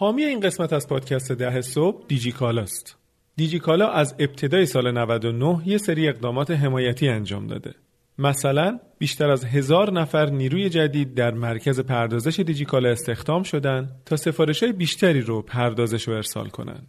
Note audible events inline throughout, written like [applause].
حامی این قسمت از پادکست ده صبح دیجیکالا است. دیجیکالا از ابتدای سال 99 یه سری اقدامات حمایتی انجام داده. مثلا بیشتر از هزار نفر نیروی جدید در مرکز پردازش دیجیکالا استخدام شدن تا سفارش های بیشتری رو پردازش و ارسال کنند.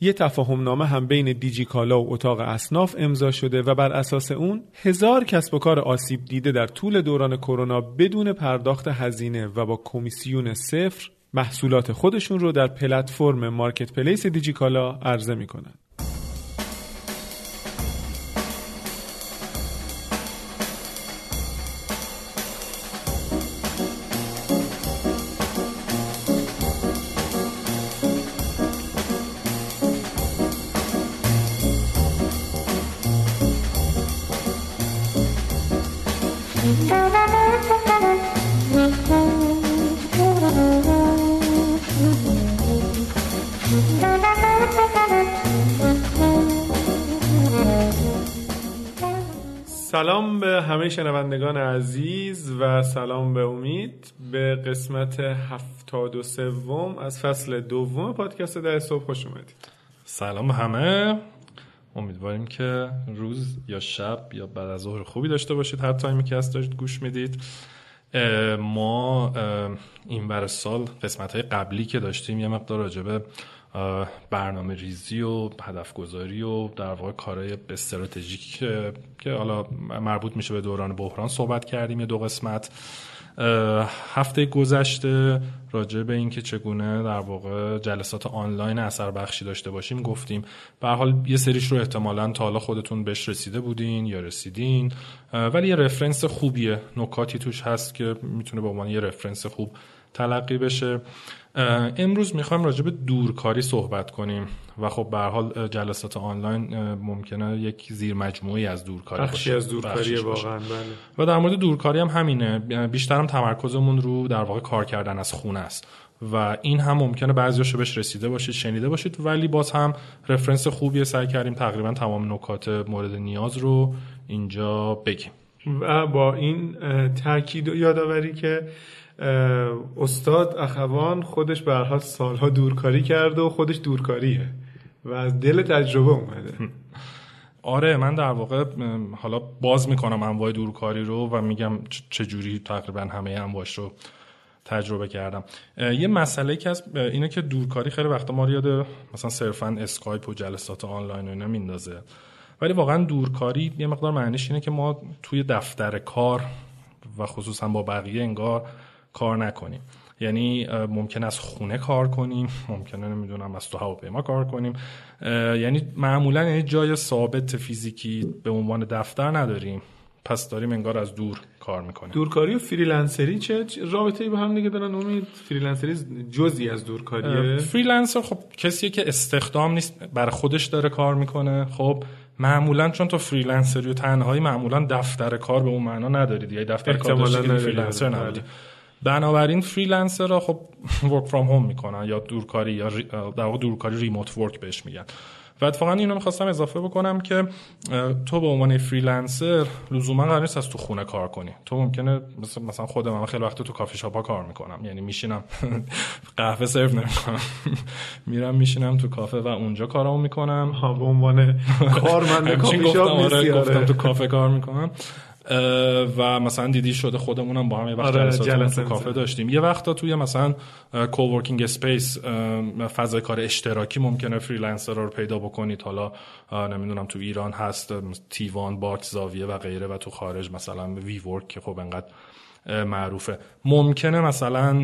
یه تفاهم نامه هم بین دیجیکالا و اتاق اصناف امضا شده و بر اساس اون هزار کسب و کار آسیب دیده در طول دوران کرونا بدون پرداخت هزینه و با کمیسیون صفر محصولات خودشون رو در پلتفرم مارکت پلیس دیجیکالا عرضه می‌کنن. سلام شنوندگان عزیز و سلام به امید. به قسمت هفتاد و سوم از فصل دوم پادکست در صبح خوش اومدید. سلام همه. امیدواریم که روز یا شب یا بعد از ظهر خوبی داشته باشید. هر تایمی که هست داشت گوش می‌دید. ما این بر سال قسمت های قبلی که داشتیم یه مقدار راجبه برنامه ریزی و هدف گذاری و در واقع کارهای استراتژیک که حالا مربوط میشه به دوران بحران صحبت کردیم یه دو قسمت. هفته گذشته راجع به اینکه چگونه در واقع جلسات آنلاین اثر بخشی داشته باشیم گفتیم. به حال یه سریش رو احتمالا تا حالا خودتون بهش رسیده بودین یا رسیدین. ولی یه رفرنس خوبیه. نکاتی توش هست که می‌تونه به عنوان یه رفرنس خوب تلقی بشه. امروز می‌خوایم راجع به دورکاری صحبت کنیم و خب به حال جلسات آنلاین ممکنه یک زیر مجموعی از دورکاری بخشی از دورکاری واقعا بله. و در مورد دورکاری هم همینه. بیشتر هم تمرکزمون رو در واقع کار کردن از خونه است. و این هم ممکنه بعضیاشو بهش رسیده باشید شنیده باشید. ولی باز هم رفرنس خوبیه سعی کردیم تقریبا تمام نکات مورد نیاز رو اینجا بگیم. و با این تاکید و یادآوری که استاد اخوان خودش به حال سالها دورکاری کرده و خودش دورکاریه و از دل تجربه اومده. [laughs] آره من در واقع حالا باز می‌کنم انواع دورکاری رو و میگم چجوری تقریبا همه انواعش رو تجربه کردم. یه مسئله که از اینه که دورکاری خیلی وقتا ما رو یاد مثلا صرفا اسکایپ و جلسات آنلاین و اینا میندازه. ولی واقعا دورکاری یه مقدار معنیش اینه که ما توی دفتر کار و خصوصا با بقیه انگار کار نکنیم. یعنی ممکنه از خونه کار کنیم ممکنه نمی‌دونم از تو هواپیما کار کنیم. یعنی معمولا یعنی جای ثابت فیزیکی به عنوان دفتر نداریم. پس داریم انگار از دور کار می‌کنیم. دورکاری و freelancer ی چه رابطه ای با هم دیگه دارن؟ امید freelancer ی جزئی از دورکاریه؟ freelancer خب کسیه که استخدام نیست برا خودش داره کار می‌کنه. خب معمولا چون تو freelancer ی و تنهایی معمولا دفتر کار به اون معنا نداری دیگه دفتر کار داشتی freelancer نداری بنابراین freelancer ا خب work from home می‌کنن یا دورکاری یا در واقع دورکاری remote work بهش میگن. و اتفاقا اینو می‌خواستم اضافه بکنم که تو به عنوان freelancer لزوما قرار نیست از تو خونه کار کنی. تو ممکنه مثلا خود من خیلی وقت تو کافی شاپ ها کار می‌کنم. یعنی میشینم [laughs] قهوه سرو نمی‌کنم. [laughs] میرم میشینم تو کافه و اونجا کارامو می‌کنم. ها به عنوان [laughs] کارمند کافی شاپ آره. گفتم تو کافه کار می‌کنم. و مثلا دیدی شده خودمونم با هم یه وقت آره جلسات کافه داشتیم. یه وقتا توی مثلا coworking space فضای کار اشتراکی ممکنه freelancer رو پیدا بکنید. حالا نمی‌دونم تو ایران هست تیوان باکس زاویه و غیره و تو خارج مثلا WeWork که خب انقدر معروفه. ممکنه مثلا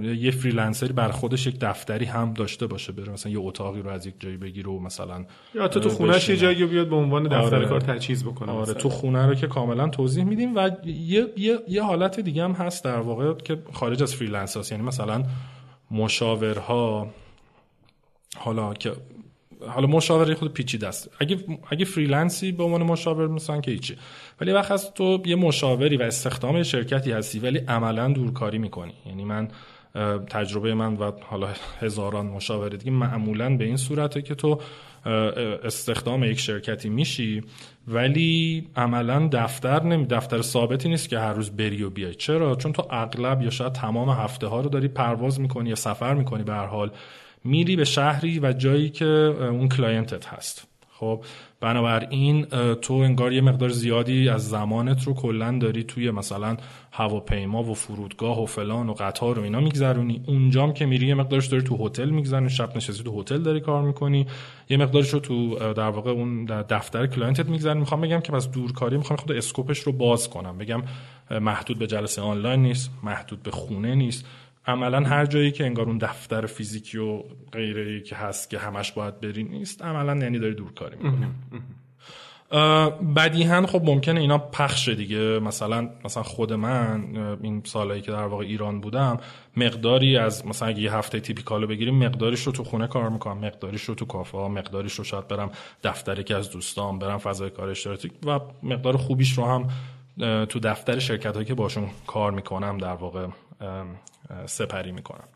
یه freelancer ی بر خودش یک دفتری هم داشته باشه بره مثلا یه اتاقی رو از یک جایی بگیره و مثلا یا تو تو خونهش یه جایی بیاد به عنوان دفتر آره. کار تجهیز بکنه آره تو خونه رو که کاملا توضیح میدیم و یه, یه،, یه حالت دیگه هم هست در واقع که خارج از freelance هست یعنی مثلا مشاورها حالا که حالا مشاوره خود پیچیده است. اگه اگه freelance ی به عنوان مشاور مثلا که هیچی. ولی وقت از تو یه مشاوری و استخدام شرکتی هستی ولی عملا دورکاری می‌کنی. یعنی من تجربه من و حالا هزاران مشاور دیگه معمولا به این صورته که تو استخدام یک شرکتی میشی ولی عملا دفتر نمی دفتر ثابتی نیست که هر روز بری و بیای. چرا؟ چون تو اغلب یا شاید تمام هفته ها رو داری پرواز می‌کنی یا سفر می‌کنی به هر حال. میری به شهری و جایی که اون client ت هست. خب بنابراین تو انگار یه مقدار زیادی از زمانت رو کلا داری توی مثلا هواپیما و فرودگاه و فلان و قطار و اینا میگذرونی. اونجام که میری یه مقدارش داری تو هتل میگذرونی. شب نشستی تو هتل داری کار می‌کنی. یه مقدارش رو تو در واقع اون دفتر client ت میگذرونی. می‌خوام بگم که پس دورکاری می‌خوام خود scope ش رو باز کنم. بگم محدود به جلسه آنلاین نیست محدود به خونه نیست. عملا هر جایی که انگار اون دفتر فیزیکی و غیره که هست که همش باید بری نیست عملا یعنی داری دورکاری می‌کنی. بدیهن خب ممکنه اینا پخش دیگه. مثلا مثلا خود من این سالهایی که در واقع ایران بودم مقداری از مثلا اگه یه هفته تیپیکالو بگیریم مقداریش رو تو خونه کار می‌کنم. مقداریش رو تو کافه ها مقداریش رو شاید برم دفتری که از دوستان برم فضای کار اشتراکی و مقدار خوبیش رو هم تو دفتر شرکت هایی که باشون کار می‌کنم در واقع سپری می‌کنم.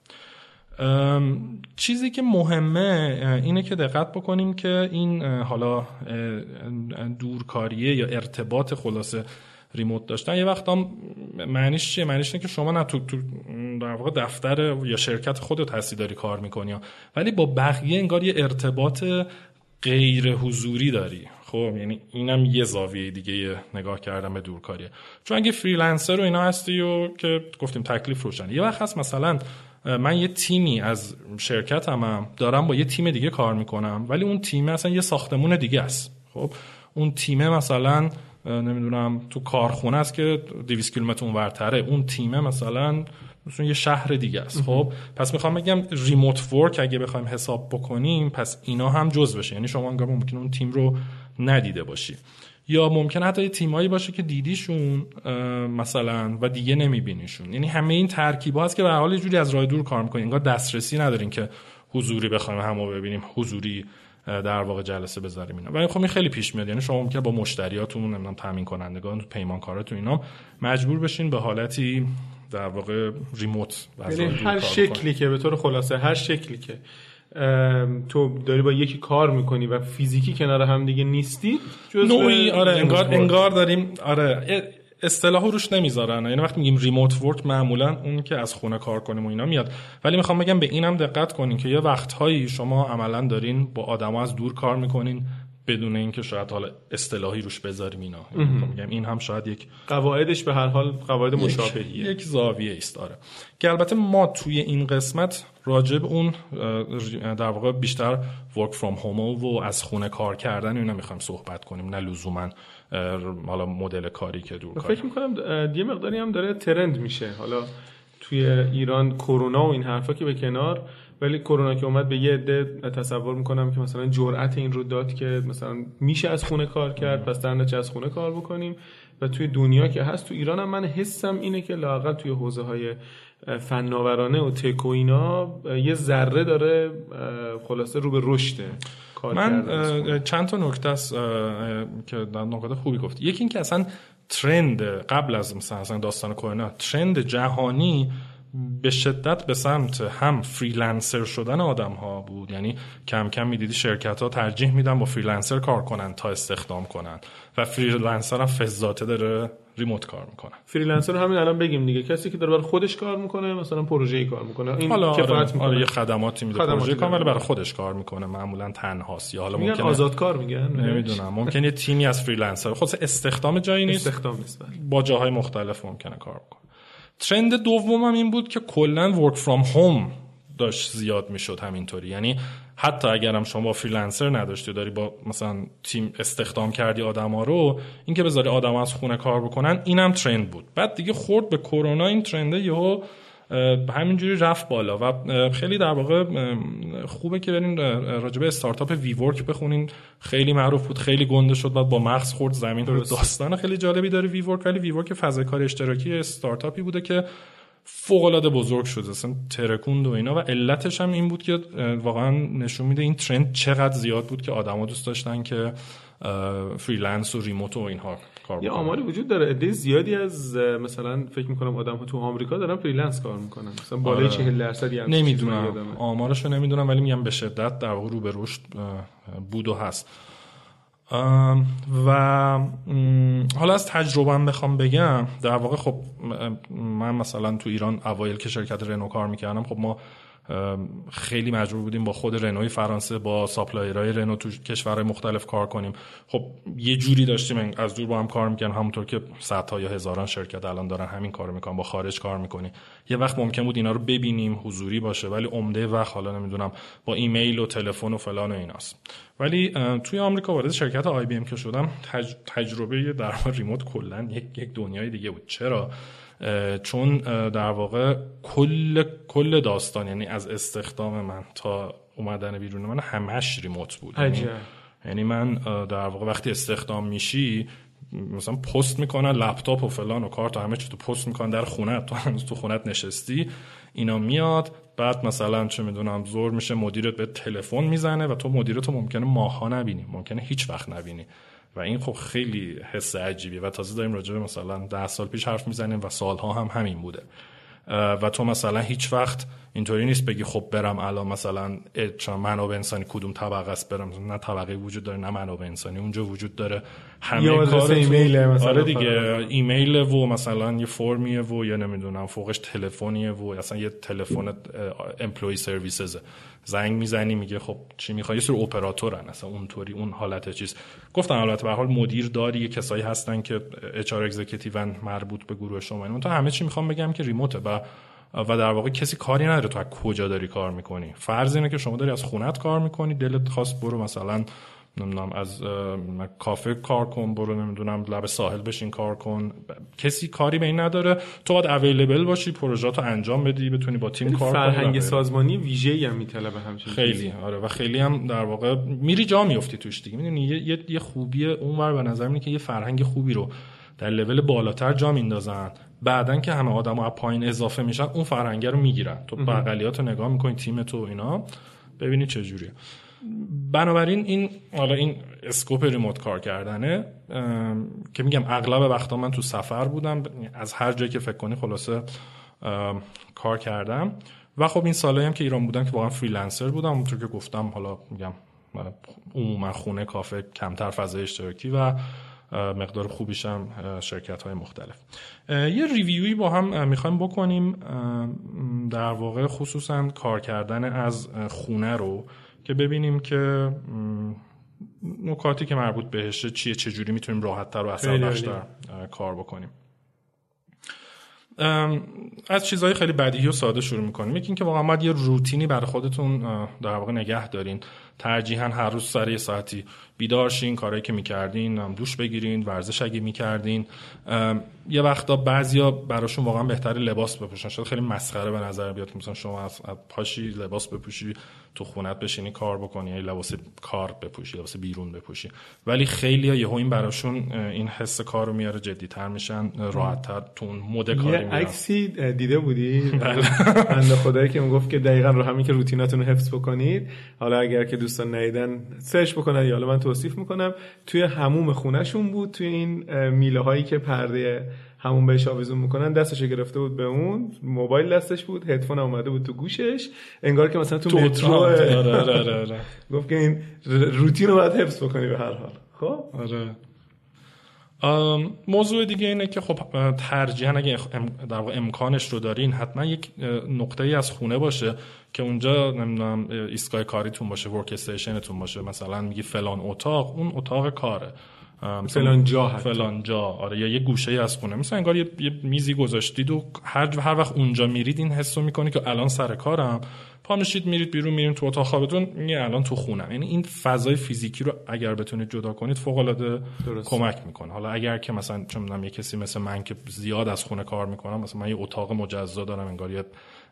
چیزی که مهمه اینه که دقت بکنیم که این حالا دورکاریه یا ارتباط خلاصه ریموت داشتن. یه وقت هم معنیش چیه؟ معنیش اینه که شما نه تو, در واقع دفتر یا شرکت خودت هستی داری کار می‌کنی ولی با بقیه انگار یه ارتباط غیر حضوری داری. خب یعنی اینم یه زاویه دیگه نگاه کردم به دورکاریه. چون اگه freelancer و اینا هستی و که گفتیم تکلیف روشن یه وقت هست مثلا من یه تیمی از شرکتم هم دارم با یه تیم دیگه کار می‌کنم ولی اون تیم اصلا یه ساختمون دیگه است. خب اون تیم مثلا نمی‌دونم تو کارخونه است که 200 کیلومتر اونورتره. اون تیم مثلا مثلا یه شهر دیگه است. خب پس می‌خوام بگم remote work اگه بخوایم حساب بکنیم پس اینا هم جز بشه یعنی شما انگار ممکن اون تیم رو ندیده باشی. یا ممکن حتی یه تیمایی باشه که دیدیشون مثلا و دیگه نمیبینیشون. یعنی همه این ترکیب هست که به حال جوری از راه دور کار می‌کنین انگار دسترسی ندارین که حضوری بخوایم همو ببینیم حضوری در واقع جلسه بذاریم اینا. ولی خب این خیلی پیش میاد. یعنی شما ممکن با مشتریاتون نمی‌دونم تامین کنندگان پیمانکاراتون اینا مجبور بشین به حالتی در واقع ریموت یعنی هر شکلی که به طور خلاصه هر شکلی که. تو داری با یکی کار می‌کنی و فیزیکی کنار هم دیگه نیستی نوعی آره انگار انگار داریم آره اصطلاحو روش نمی‌ذارن. یعنی وقتی میگیم ریموت ورک معمولا اون که از خونه کار کنیم و اینا میاد. ولی می‌خوام بگم به اینم دقت کنین که یه وقتهایی شما عملا دارین با آدما از دور کار می‌کنین. بدون اینکه شاید حالا اصطلاحی روش بذاریم اینا. یعنی میگم این هم شاید یک قواعدش به هر حال قواعد مشابهیه. یک زاویه است آره. که البته ما توی این قسمت راجب اون در واقع بیشتر ورک فرام هوم و از خونه کار کردن اینا می‌خوایم صحبت کنیم نه لزوما حالا مدل کاری که دور فکر می‌کنم یه مقداری هم داره ترند میشه. حالا توی ایران کرونا و این حرفا که به کنار ولی کرونا که اومد به یه عده تصور می‌کنم که مثلا جرأت این رو داد که مثلا میشه از خونه کار کرد پس در از خونه کار بکنیم. و توی دنیا که هست تو ایران هم من حسم اینه که لااقل توی حوزه های فناورانه و tech و اینا یه ذره داره خلاصه رو به رشده من چند تا نکته است که در نکته خوبی گفت. یکی اینکه اصلا trend قبل از مثلا داستان کرونا trend جهانی به شدت به سمت هم freelancer شدن آدم ها بود. یعنی کم کم می‌دیدی شرکت ها ترجیح میدن با freelancer کار کنن تا استخدام کنن. و freelancer هم فزاته داره remote کار می‌کنه. freelancer همین الان بگیم دیگه. کسی که داره برای خودش کار می‌کنه مثلا پروژه‌ای کار می‌کنه. این حالا آره، کفایت می‌کنه. آره یه خدماتی میده. پروژه کار برای خودش کار می‌کنه. معمولا تنهاست. یا حالا ممکنه آزاد کار میگن. نمی‌دونم. ممکنه یه تیمی از freelancer خود استخدام جایی نیست. استخدام نیست بله. با جاهای مختلف ممکنه کار بکنه. trend دومم این بود که کلا work from home داشت زیاد می‌شد همینطوری. یعنی حتی اگرم شما freelancer نداشتی داری با مثلا تیم استخدام کردی آدما رو اینکه بذاری آدم از خونه کار بکنن اینم trend بود. بعد دیگه خورد به کرونا این trend ه یهو همینجوری رفت بالا و خیلی در واقع خوبه که برین راجبه استارتاپ WeWork بخونین. خیلی معروف بود خیلی گنده شد بعد با مغز خورد زمین. رو داستان خیلی جالبی داره WeWork ولی WeWork فضای کار اشتراکی استارتاپی بوده که فوق العاده بزرگ شد. اصلا ترکوند و اینا. و علتش هم این بود که واقعا نشون میده این trend چقدر زیاد بود که آدما دوست داشتن که freelance و remote و اینها کار یه آماری وجود داره. عده زیادی از مثلا فکر می‌کنم آدم ها تو آمریکا دارن freelance کار می‌کنن. مثلا بالای 40 آره. درصد نمی‌دونم. آمارشو نمی‌دونم ولی میگم به شدت در واقع رو به رشد بود و هست. و حالا از تجربه بخوام بگم در واقع خب من مثلا تو ایران اوایل که شرکت رنو کار می‌کردم خب ما خیلی مجبور بودیم با خود رنوی فرانسه با supplier های رنو تو کشورهای مختلف کار کنیم. خب یه جوری داشتیم از دور با هم کار می‌کنیم همونطور که صدها یا هزاران شرکت الان دارن همین کار می‌کنن با خارج کار می‌کنی. یه وقت ممکن بود اینا رو ببینیم حضوری باشه ولی عمده وقت حالا نمی‌دونم با ایمیل و تلفن و فلان و ایناست. ولی توی آمریکا وارد شرکت آی بی ام که شدم تجربه در ریموت کلا یک دنیای دیگه بود. چرا؟ چون در واقع کل کل داستان یعنی از استخدام من تا اومدن بیرون من همش ریموت بود. یعنی, یعنی من در واقع وقتی استخدام میشی مثلا پست می‌کنن لپتاپ و فلان و کارت و همه چی تو پست می‌کنن در خونه تو هنوز تو خونت نشستی اینا میاد بعد مثلا چه می‌دونم زور میشه مدیرت به تلفن می‌زنه و تو مدیرت رو ممکنه ماها نبینی ممکنه هیچ وقت نبینی. و این خب خیلی حس عجیبیه و تازه داریم راجع به مثلا ده سال پیش حرف می‌زنیم و سالها هم همین بوده. و تو مثلا هیچ وقت اینطوری نیست بگی خب برم الان مثلا منابع انسانی کدوم طبقه است برم نه طبقه وجود داره نه منابع انسانی اونجا وجود داره. همه کار ایمیل مثلا آره دیگه ایمیل و مثلا یه فرمیه و یا نمی‌دونم فوقش تلفنیه و اصلا یه تلفن امپلوی سرویسز زنگ می‌زنی میگه خب چی می‌خوای؟ یه سر اپراتورن اصلا اونطوری اون حالت چیز. گفتم البته به حال مدیر داری کسایی هستن که اچ ار مربوط به گروه شما اون تا همه چی می‌خوام بگم که ریموته و و در واقع کسی کاری نداره. تو از کجا داری کار می‌کنی؟ فرض اینه که شما داری از خونت کار می‌کنی دلت خواست برو مثلا نمی‌دونم از کافه کار کن برو نمی‌دونم لب ساحل بشین کار کن. کسی کاری به این نداره. تو باید اویلیبل باشی پروژه رو انجام بدی بتونی با تیم کار کنی فرهنگ سازمانی ویژه‌ای هم میطلبه همچین خیلی آره و خیلی هم در واقع میری جا میافتی توش دیگه. می‌دونی یه یه خوبی اونور به نظر میاد که یه فرهنگ خوبی رو در لول بالاتر جا میندازن. بعدن که همه آدم از پایین اضافه میشن اون فرهنگ رو می‌گیرن. تو بغلیات رو نگاه می‌کنی تیم تو اینا ببینی چه جوریه. بنابراین این حالا این اسکوپ ریموت کار کردنه که میگم اغلب وقتا من تو سفر بودم از هر جایی که فکر کنی خلاصه کار کردم. و خب این سالایی هم که ایران بودم که واقعا فریلنسر بودم اونطور که گفتم حالا میگم عموما خونه کافه کمتر فضای اشتراکی و مقدار خوبیش هم شرکت های مختلف. یه ریویوی با هم می‌خوایم بکنیم در واقع خصوصا کار کردن از خونه رو. که ببینیم که نکاتی که مربوط بهشه چیه چجوری می‌تونیم راحتتر و اثر کار بکنیم. از چیزهای خیلی بدیهی و ساده شروع می‌کنیم. یکی اینکه واقعا باید یه روتینی برای خودتون در واقع نگه دارین. ترجیحاً هر روز سر یه ساعتی بیدار شین کارهایی که می‌کردین دوش بگیرین ورزش اگه می‌کردین. یه وقتا بعضیا براشون واقعا بهتر لباس بپوشن. شاید خیلی مسخره به نظر بیاد مثلا شما از پاشی لباس بپوشی تو خونت بشینی کار بکنی یا لباس کار بپوشی لباس بیرون بپوشی. ولی خیلی ها یهو این براشون این حس کار رو میاره جدیتر میشن راحتتر تو اون مود کاری میرن. عکسی دیده بودی؟ [laughs] بنده خدایی که می‌گفت که دقیقا رو همین که روتیناتون رو حفظ بکنید. حالا اگر که دوستان ندیدن سرچ بکنن یا حالا من توصیف می‌کنم توی هموم خونهشون بود توی این میله هایی که پرده همون بهش آویزون می‌کنن دستش گرفته بود به اون موبایل دستش بود هدفون اومده بود تو گوشش انگار که مثلا تو مترو آره، آره، آره، گفت که این روتین رو باید حفظ بکنی به هر حال. خب؟ آره. موضوع دیگه اینه که خب ترجیحاً اگه در واقع امکانش رو دارین حتما یک نقطه ای از خونه باشه که اونجا نمی‌دونم ایستگاه کاریتون باشه ورک استیشنتون باشه. مثلا میگی فلان اتاق اون اتاق کاره. فلان جا فلان جا آره یا یه گوشه از خونه. مثلا انگار یه, یه میزی گذاشتید و هر هر وقت اونجا میرید این حسو می‌کنی که الان سر کارم. پا میشید میرید بیرون میرین تو اتاق خوابتون میگه الان تو خونم. یعنی این فضای فیزیکی رو اگر بتونید جدا کنید فوق العاده کمک می‌کنه. حالا اگر که مثلا چون می‌دونم یه کسی مثل من که زیاد از خونه کار می‌کنم مثلا من یه اتاق مجزا دارم انگار یه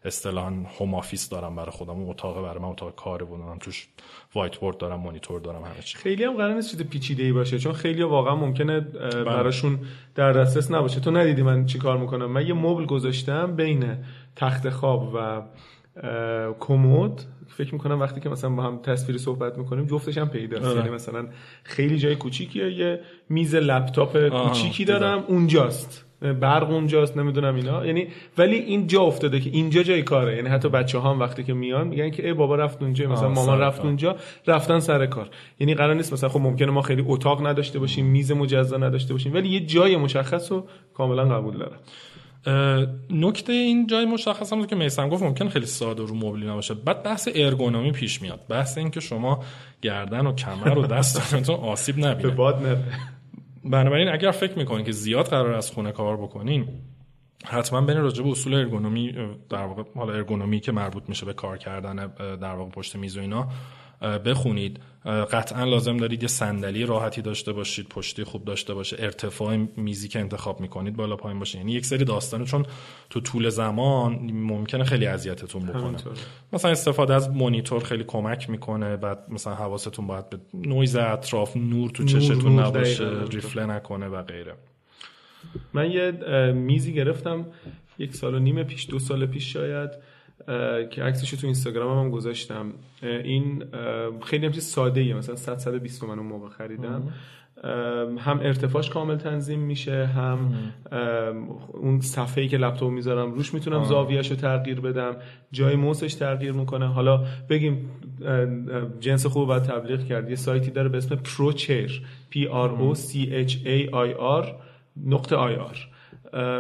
اصطلاحا home office دارم برای خودم اون اتاق برای من اتاق کار بودم توش whiteboard دارم مانیتور دارم همه چی. خیلی هم قرار نیست چیز پیچیده ای باشه چون خیلی واقعا ممکنه بله. براشون در دسترس نباشه. تو ندیدی من چی کار می‌کنم؟ من یه مبل گذاشتم بین تخت خواب و کمد. فکر می‌کنم وقتی که مثلا با هم تصویری صحبت می‌کنیم جفتش هم پیداست آره. یعنی مثلا خیلی جای کوچیکیه یه میز لپتاپ کوچیکی دارم اونجاست. برق اونجاست نمی‌دونم اینا. یعنی ولی این جا افتاده که اینجا جای کاره. یعنی حتی بچه ها هم وقتی که میان میگن که ای بابا رفت اونجا مثلا مامان رفت. اونجا رفتن سر کار. یعنی قرار نیست مثلا خب ممکنه ما خیلی اتاق نداشته باشیم میز مجزا نداشته باشیم ولی یه جای مشخص رو کاملا قبول دارم. نکته این جای مشخص هم که میسم گفت ممکن خیلی ساده رو مبلی نباشه. بعد بحث ارگونومی پیش میاد. بحث این که شما گردن و کمر و دستتون آسیب به نبینه. باد نره. بنابراین اگر فکر می‌کنین که زیاد قرار از خونه کار بکنین حتما برین راجع به اصول ارگونومی در واقع حالا ارگونومی که مربوط میشه به کار کردن در واقع پشت میز و اینا بخونید. قطعا لازم دارید یه صندلی راحتی داشته باشید پشتی خوب داشته باشه ارتفاع میزی که انتخاب می‌کنید بالا پایین باشه یعنی یک سری داستانه چون تو طول زمان ممکنه خیلی اذیتتون بکنه. مثلا استفاده از مونیتور خیلی کمک می‌کنه بعد مثلا حواستون باید به نویز اطراف نور تو چشتون نور، نباشه دقیقاً. ریفله نکنه و غیره من یه میزی گرفتم یک سال و نیم پیش دو سال پیش شاید که عکسش رو تو اینستاگرام هم گذاشتم. این خیلی هم چیز ساده ایه مثلا 100 120 تومن اون موقع خریدم. هم ارتفاعش کامل تنظیم میشه هم اون صفحه‌ای که لپتاپ می‌ذارم روش می‌تونم زاویه‌شو تغییر بدم. جای موسش تغییر می‌کنه. حالا بگیم جنس خوب باید تبلیغ کرد. یه سایتی داره به اسم ProChair P R O C H A I R نقطه IR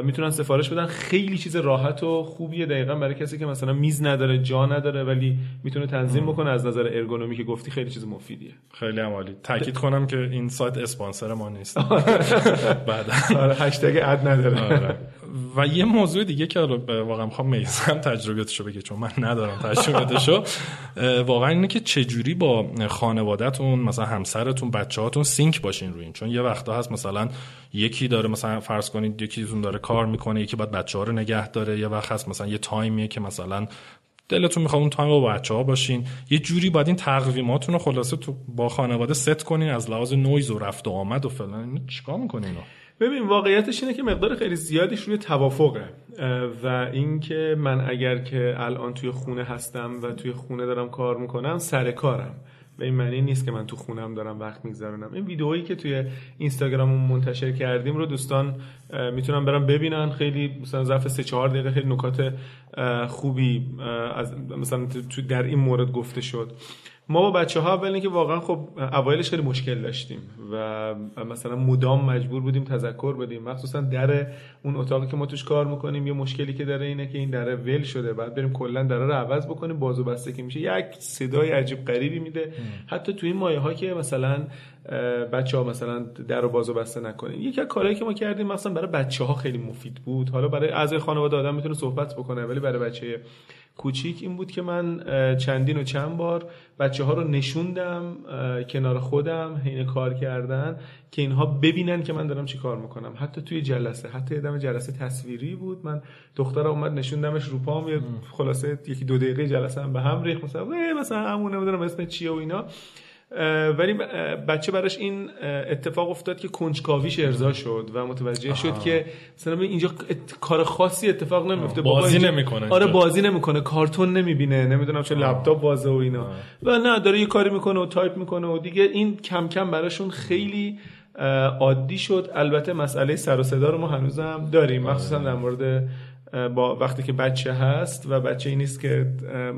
می‌تونن سفارش بدن. خیلی چیز راحت و خوبیه دقیقا برای کسی که مثلا میز نداره جا نداره ولی می‌تونه تنظیم بکنه. از نظر ارگونومی که گفتی خیلی چیز مفیدیه. خیلی عمالی تاکید کنم که این سایت اسپانسر ما نیست. [laughs] بعدا. آره هشتگ ad نداره. آره. و یه موضوع دیگه که واقعا می‌خوام میثم تجربیاتشو بگه چون من ندارم تجربیاتشو. اه، واقعا اینه که چجوری با خانوادهتون مثلا همسرتون بچه‌هاتون sync باشین روی این. چون یه وقتا هست مثلا یکی داره مثلا فرض کنید یکیتون داره کار می‌کنه یکی باید بچه‌ها رو نگه داره. یه وقت هست مثلا یه تایمیه که مثلا دلتون می‌خواد اون تایم با بچه ها باشین. یه جوری باید این تقویماتون رو خلاصه تو با خانواده ست کنین از لحاظ نویز و رفت و آمد و فلان. چیکار می‌کنین؟ ببین واقعیتش اینه که مقدار خیلی زیادیش روی توافقه. و اینکه من اگر که الان توی خونه هستم و توی خونه دارم کار می‌کنم سر کارم. به این معنی نیست که من تو خونم دارم وقت میگذرونم. این ویدئویی که توی اینستاگرام منتشر کردیم رو دوستان می‌تونن برن ببینن. خیلی مثلا ظرف سه چهار دقیقه خیلی نکات خوبی از مثلا در این مورد گفته شد. ما با بچه ها اول که واقعا خب اوایلش خیلی مشکل داشتیم و مثلا مدام مجبور بودیم تذکر بدیم. مخصوصا در اون اتاقی که ما توش کار می‌کنیم یه مشکلی که داره اینه که این دره ول شده. بعد بریم کلا دره رو عوض بکنیم بازو بسته که میشه. یک صدای عجیب غریبی میده. حتی تو این مایه ها که مثلا بچه ها مثلا در رو بازو بسته نکنین. یکی از کارهایی که ما کردیم مثلا برای بچه ها خیلی مفید بود. حالا برای اعضای خانواده آدم می‌تونه صحبت بکنه ولی برای بچه کوچیک این بود که من چندین و چند بار بچه ها رو نشوندم کنار خودم حین کار کردن که اینها ببینن که من دارم چی کار می‌کنم. حتی توی جلسه حتی دم جلسه تصویری بود. من دخترم اومد نشوندمش رو پام یه خلاصه یکی دو دقیقه جلسه هم به هم ریخت. مثلا مثلا همون نمی‌دونم اسم چیه و اینا. ولی بچه براش این اتفاق افتاد که کنجکاویش ارضا شد و متوجه شد که مثلا اینجا ات- کار خاصی اتفاق نمیفته. بازی اینجا- نمی‌کنه آره. بازی نمی‌کنه کارتون نمی‌بینه نمی‌دونم چه لپتاپ بازه و اینا. و نه داره یه کاری می‌کنه و تایپ می‌کنه و دیگه این کم کم براشون خیلی عادی شد. البته مسئله سر و صدا رو ما هنوزم داریم. مخصوصا در مورد با وقتی که بچه هست و بچه ای نیست که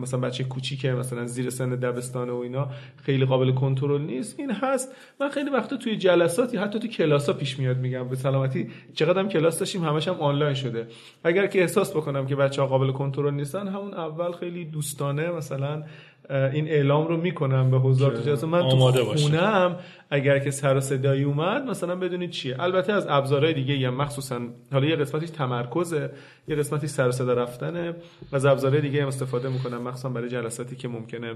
مثلا بچه کوچیکه مثلا زیر سن دبستانه و اینا خیلی قابل کنترل نیست. این هست. من خیلی وقتا توی جلساتی حتی تو کلاسا پیش میاد میگم به سلامتی چقدر هم کلاس داشتیم همش هم آنلاین شده. اگر که احساس بکنم که بچه ها قابل کنترل نیستن همون اول خیلی دوستانه مثلا این اعلام رو می‌کنم به حضار تو جلسه. من آماده تو باشه. خونم اگر که سر و صدایی اومد مثلا بدونید چیه؟ البته از ابزارهای دیگه یا مخصوصا حالا یه قسمتش تمرکزه یه قسمتش سر و صدا رفتنه. از ابزارهای دیگه هم استفاده می‌کنم مخصوصا برای جلساتی که ممکنه.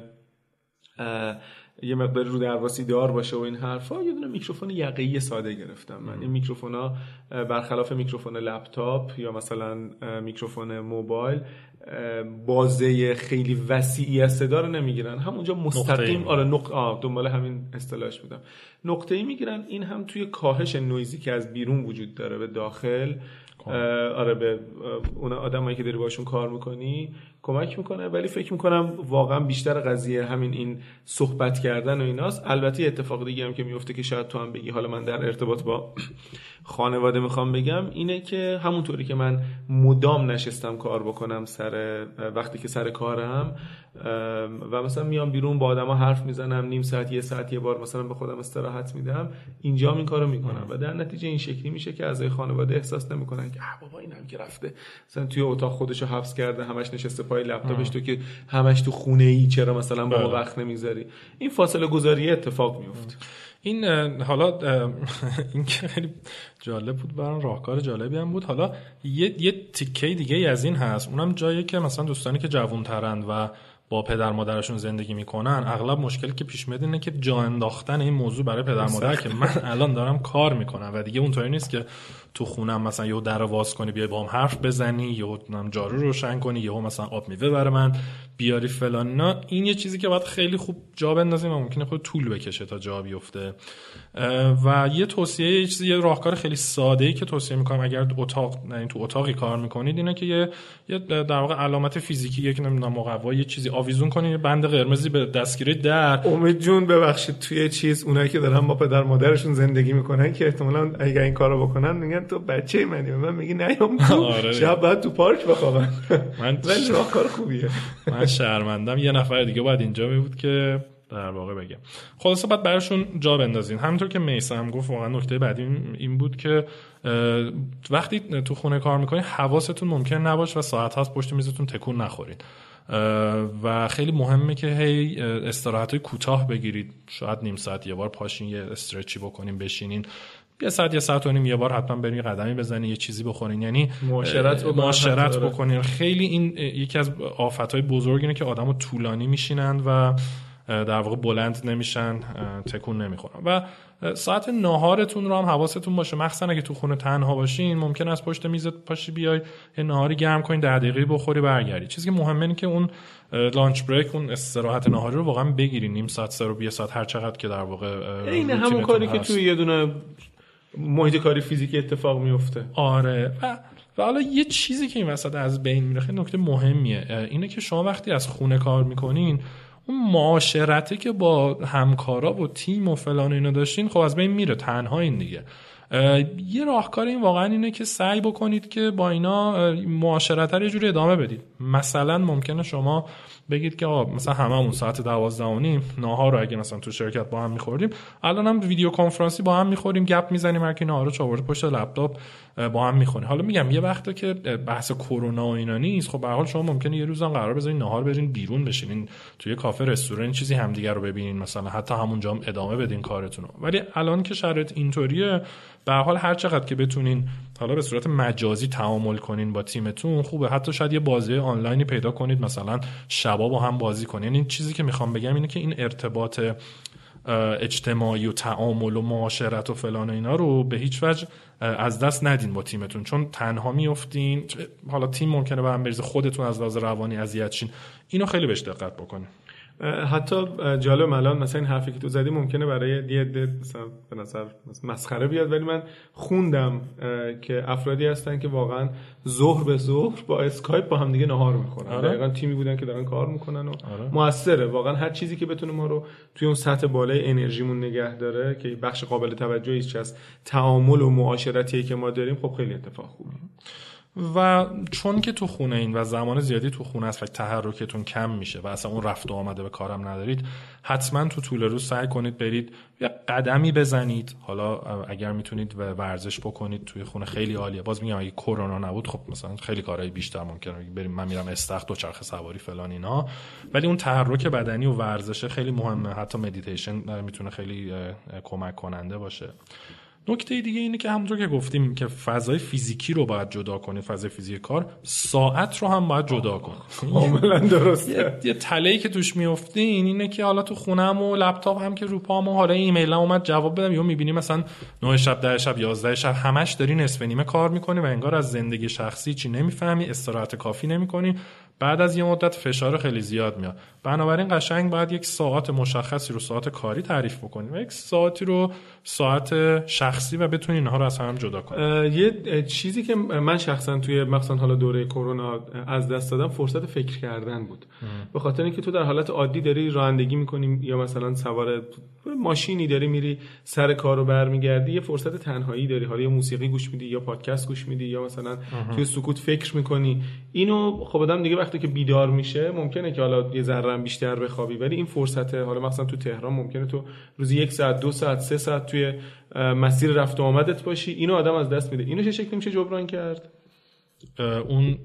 یه مقدار رو درواسی دار باشه و این حرفا یه دونه میکروفون یقه‌ای ساده گرفتم من. این میکروفون ها برخلاف میکروفون لپتاپ یا مثلا میکروفون موبایل بازه خیلی وسیعی از صدا رو نمی‌گیرن. همونجا مستقیم. آره نق... آه دنبال همین اصطلاحش بودم. نقطه‌ای می‌گیرن این هم توی کاهش نویزی که از بیرون وجود داره به داخل آره به اون آدمایی که داری باشون کار می‌کنی کمک می‌کنه ولی فکر می‌کنم واقعا بیشتر قضیه همین این صحبت کردن و ایناست. البته اتفاق دیگه هم که میفته که شاید تو هم بگی. حالا من در ارتباط با خانواده می‌خوام بگم اینه که همونطوری که من مدام نشستم کار بکنم سر وقتی که سر کارم و مثلا میام بیرون با آدما حرف می‌زنم نیم ساعت یه ساعت یه بار مثلا به خودم استراحت میدم اینجا این کارو می‌کنم. و در نتیجه این شکلی میشه که اعضای خانواده احساس نمی‌کنن که بابا اینم که رفته. مثلا توی اتاق خودشو حبس کرده همش نشسته پای لپتاپش تو که همش تو خونه ای چرا مثلا با ما بله. وقت نمی‌ذاری. این فاصله گذاری اتفاق میفته این حالا [laughs] این که خیلی جالب بود برام راهکار جالبی هم بود. حالا یه یه تیکه دیگه از این هست. اونم جایی که مثلا دوستانی که جوانترند و با پدر مادرشون زندگی می‌کنن اغلب مشکلی که پیش میاد اینه که جا انداختن این موضوع برای پدر مادر که من الان دارم کار می‌کنم. و دیگه اونطوری نیست که تو خونم مثلا یهو در واز کنی بیای با هم حرف بزنی یهو جارو روشن کنی یهو مثلا آب میوه برای من. بیاری فلان. نه این یه چیزی که باید خیلی خوب جا بندازیم و ممکنه خود طول بکشه تا جا بیفته. و یه توصیه یه چیزی یه راهکار خیلی ساده ای که توصیه می‌کنم اگر اتاق نه تو اتاقی کار می‌کنید اینه که یه, یه در واقع علامت فیزیکی یک نمی‌دونم مقوا یه چیزی آویزون کنید یه بند قرمزی به دستگیره در. امید جون ببخشید توی چیز اونایی که دارن با پدر مادرشون زندگی می‌کنن که احتمالاً اگر این کارو بکنن میگن تو بچه منی. من میگی نیام تو [laughs] آره. شب بعد تو پارک بخوابم. من [laughs] ولی راهکار خوبیه. من شرمندم یه نفر دیگه باید اینجا می بود که در واقع بگم. خلاصه بعد براشون جا بندازین. همونطور که میسا هم گفت واقعا نکته بعدی این بود که وقتی تو خونه کار می‌کنین حواستون ممکن نباشه و ساعت هست پشت میزتون تکون نخورید و خیلی مهمه که هی استراحت های کوتاه بگیرید. شاید نیم ساعت یه بار پاشین یه استرچی بکنین بشینین. یه ساعت یه ساعت و نیم یه بار حتما برین قدمی بزنین یه چیزی بخورین یعنی معاشرت معاشرت بکنین خیلی این یکی از آفتهای بزرگ اینه که آدمو طولانی میشینند و در واقع بلند نمیشن تکون نمی‌خورن. و ساعت ناهارتون رو هم حواستون باشه. مخصوصا اگه تو خونه تنها باشین ممکن است پشت میزت پاشی بیای یه ناهاری گرم کنین ده دقیقه بخوری برگردی. چیزی که مهمه اینه که اون لانچ بریک اون استراحت ناهاری رو واقعا بگیرین نیم ساعت سه رو ساعت هر چقدر که در واقع این همون کاری که توی یه دونه محیط کاری فیزیکی اتفاق میفته آره. و و حالا یه چیزی که این وسط از بین میره خیلی نکته مهمیه اینه که شما وقتی از خونه کار می‌کنین اون معاشرته که با همکارا و تیم و فلان اینو داشتین خب از بین میره تنها این دیگه. یه راهکار این واقعا اینه که سعی بکنید که با اینا معاشرت رو یه جوری ادامه بدید. مثلا ممکنه شما بگید که مثلا هممون ساعت دوازده و نیم ناهار رو اگه مثلا تو شرکت با هم میخوردیم الان هم ویدیو کنفرانسی با هم می‌خوریم گپ می‌زنیم هر کی ناهار رو پشت لپتاپ با هم می‌خونیم. حالا میگم یه وقتا که بحث کرونا و اینا نیست. خب به حال شما ممکنه یه روزم قرار بذارین ناهار برین بیرون بشینین توی کافه رستوران چیزی همدیگه رو ببینین مثلا حتی همونجا هم ادامه بدین کارتون ولی الان که شرایط اینطوریه به حال هر چقدر که بتونین حالا به صورت مجازی تعامل کنین با تیمتون خوبه. حتی شاید یه بازی آنلاینی پیدا کنید مثلا شبا با هم بازی این یعنی چیزی که می‌خوام بگم اینه که این ارتباط اجتماعی و تعامل و معاشرت و فلان و اینا رو به هیچ وجه از دست ندین با تیمتون. چون تنها میفتین حالا تیم ممکنه به هم بریزه خودتون از لحاظ روانی اذیت شین. اینو خیلی بهش دقت بکنین. حتی جالب الان مثلا این حرفی که تو زدی ممکنه برای یه عده مثلا به نظر مسخره بیاد ولی من خوندم که افرادی هستن که واقعا ظهر به ظهر با اسکایپ با هم دیگه نهار می‌کنن آره. دقیقا تیمی بودن که دارن کار می‌کنن و آره. موثره واقعا هر چیزی که بتونه ما رو توی اون سطح بالای انرژیمون نگه داره که بخش قابل توجهی از تعامل و معاشرتیه که ما داریم خب خیلی اتفاق خوبه و چون که تو خونه این و زمان زیادی تو خونه است و تحرکتون کم میشه و اصلا اون رفت و آمده به کارم ندارید حتما تو طول روز سعی کنید برید یا قدمی بزنید. حالا اگر می‌تونید ورزش بکنید توی خونه خیلی عالیه. باز میگم اگه کرونا نبود خب مثلا خیلی کارهای بیشتر ممکنه. بریم من میرم استخ دو چرخ سواری فلان اینا. ولی اون تحرک بدنی و ورزش خیلی مهمه. حتی مدیتیشن می‌تونه خیلی کمک کننده باشه. نکته دیگه اینه که همونطور که گفتیم که فضای فیزیکی رو باید جدا کنی فضای فیزیکی کار ساعت رو هم باید جدا کن. کاملا درسته. یه, تله که توش میافتین اینه که حالا تو خونم و لپتاپ هم که رو پام و حالا ایمیل هم اومد جواب بدم. یا می‌بینی مثلا 9 شب 10 شب 11 شب همش داری نصف نیمه کار می‌کنی و انگار از زندگی شخصی چی نمی‌فهمی استراحت کافی نمی‌کنی. بعد از یه مدت فشار خیلی زیاد میاد. بنابراین قشنگ باید یک ساعت مشخصی رو ساعت کاری تعریف بکنیم و یک ساعتی رو ساعت شخصی و بتونین اینها رو از هم جدا کنیم یه چیزی که من شخصا توی مثلا حالا دوره کرونا از دست دادم فرصت فکر کردن بود. به خاطر اینکه تو در حالت عادی داری رانندگی می‌کنی یا مثلا سوار ماشینی داری میری سر کار رو برمیگردی یه فرصت تنهایی داری. حالا یا موسیقی گوش میدی یا پادکست گوش میدی یا مثلا توی سکوت فکر می‌کنی. اینو خب آدم دیگه وقتی که بیدار میشه ممکنه که حالا یه ذره بیشتر بخوابی ولی این فرصت حالا مثلا تو تهران ممکنه تو روزی یک ساعت دو ساعت سه ساعت توی مسیر رفت و آمدت باشی. اینو آدم از دست میده. اینو چه شکلی میشه جبران کرد؟ اون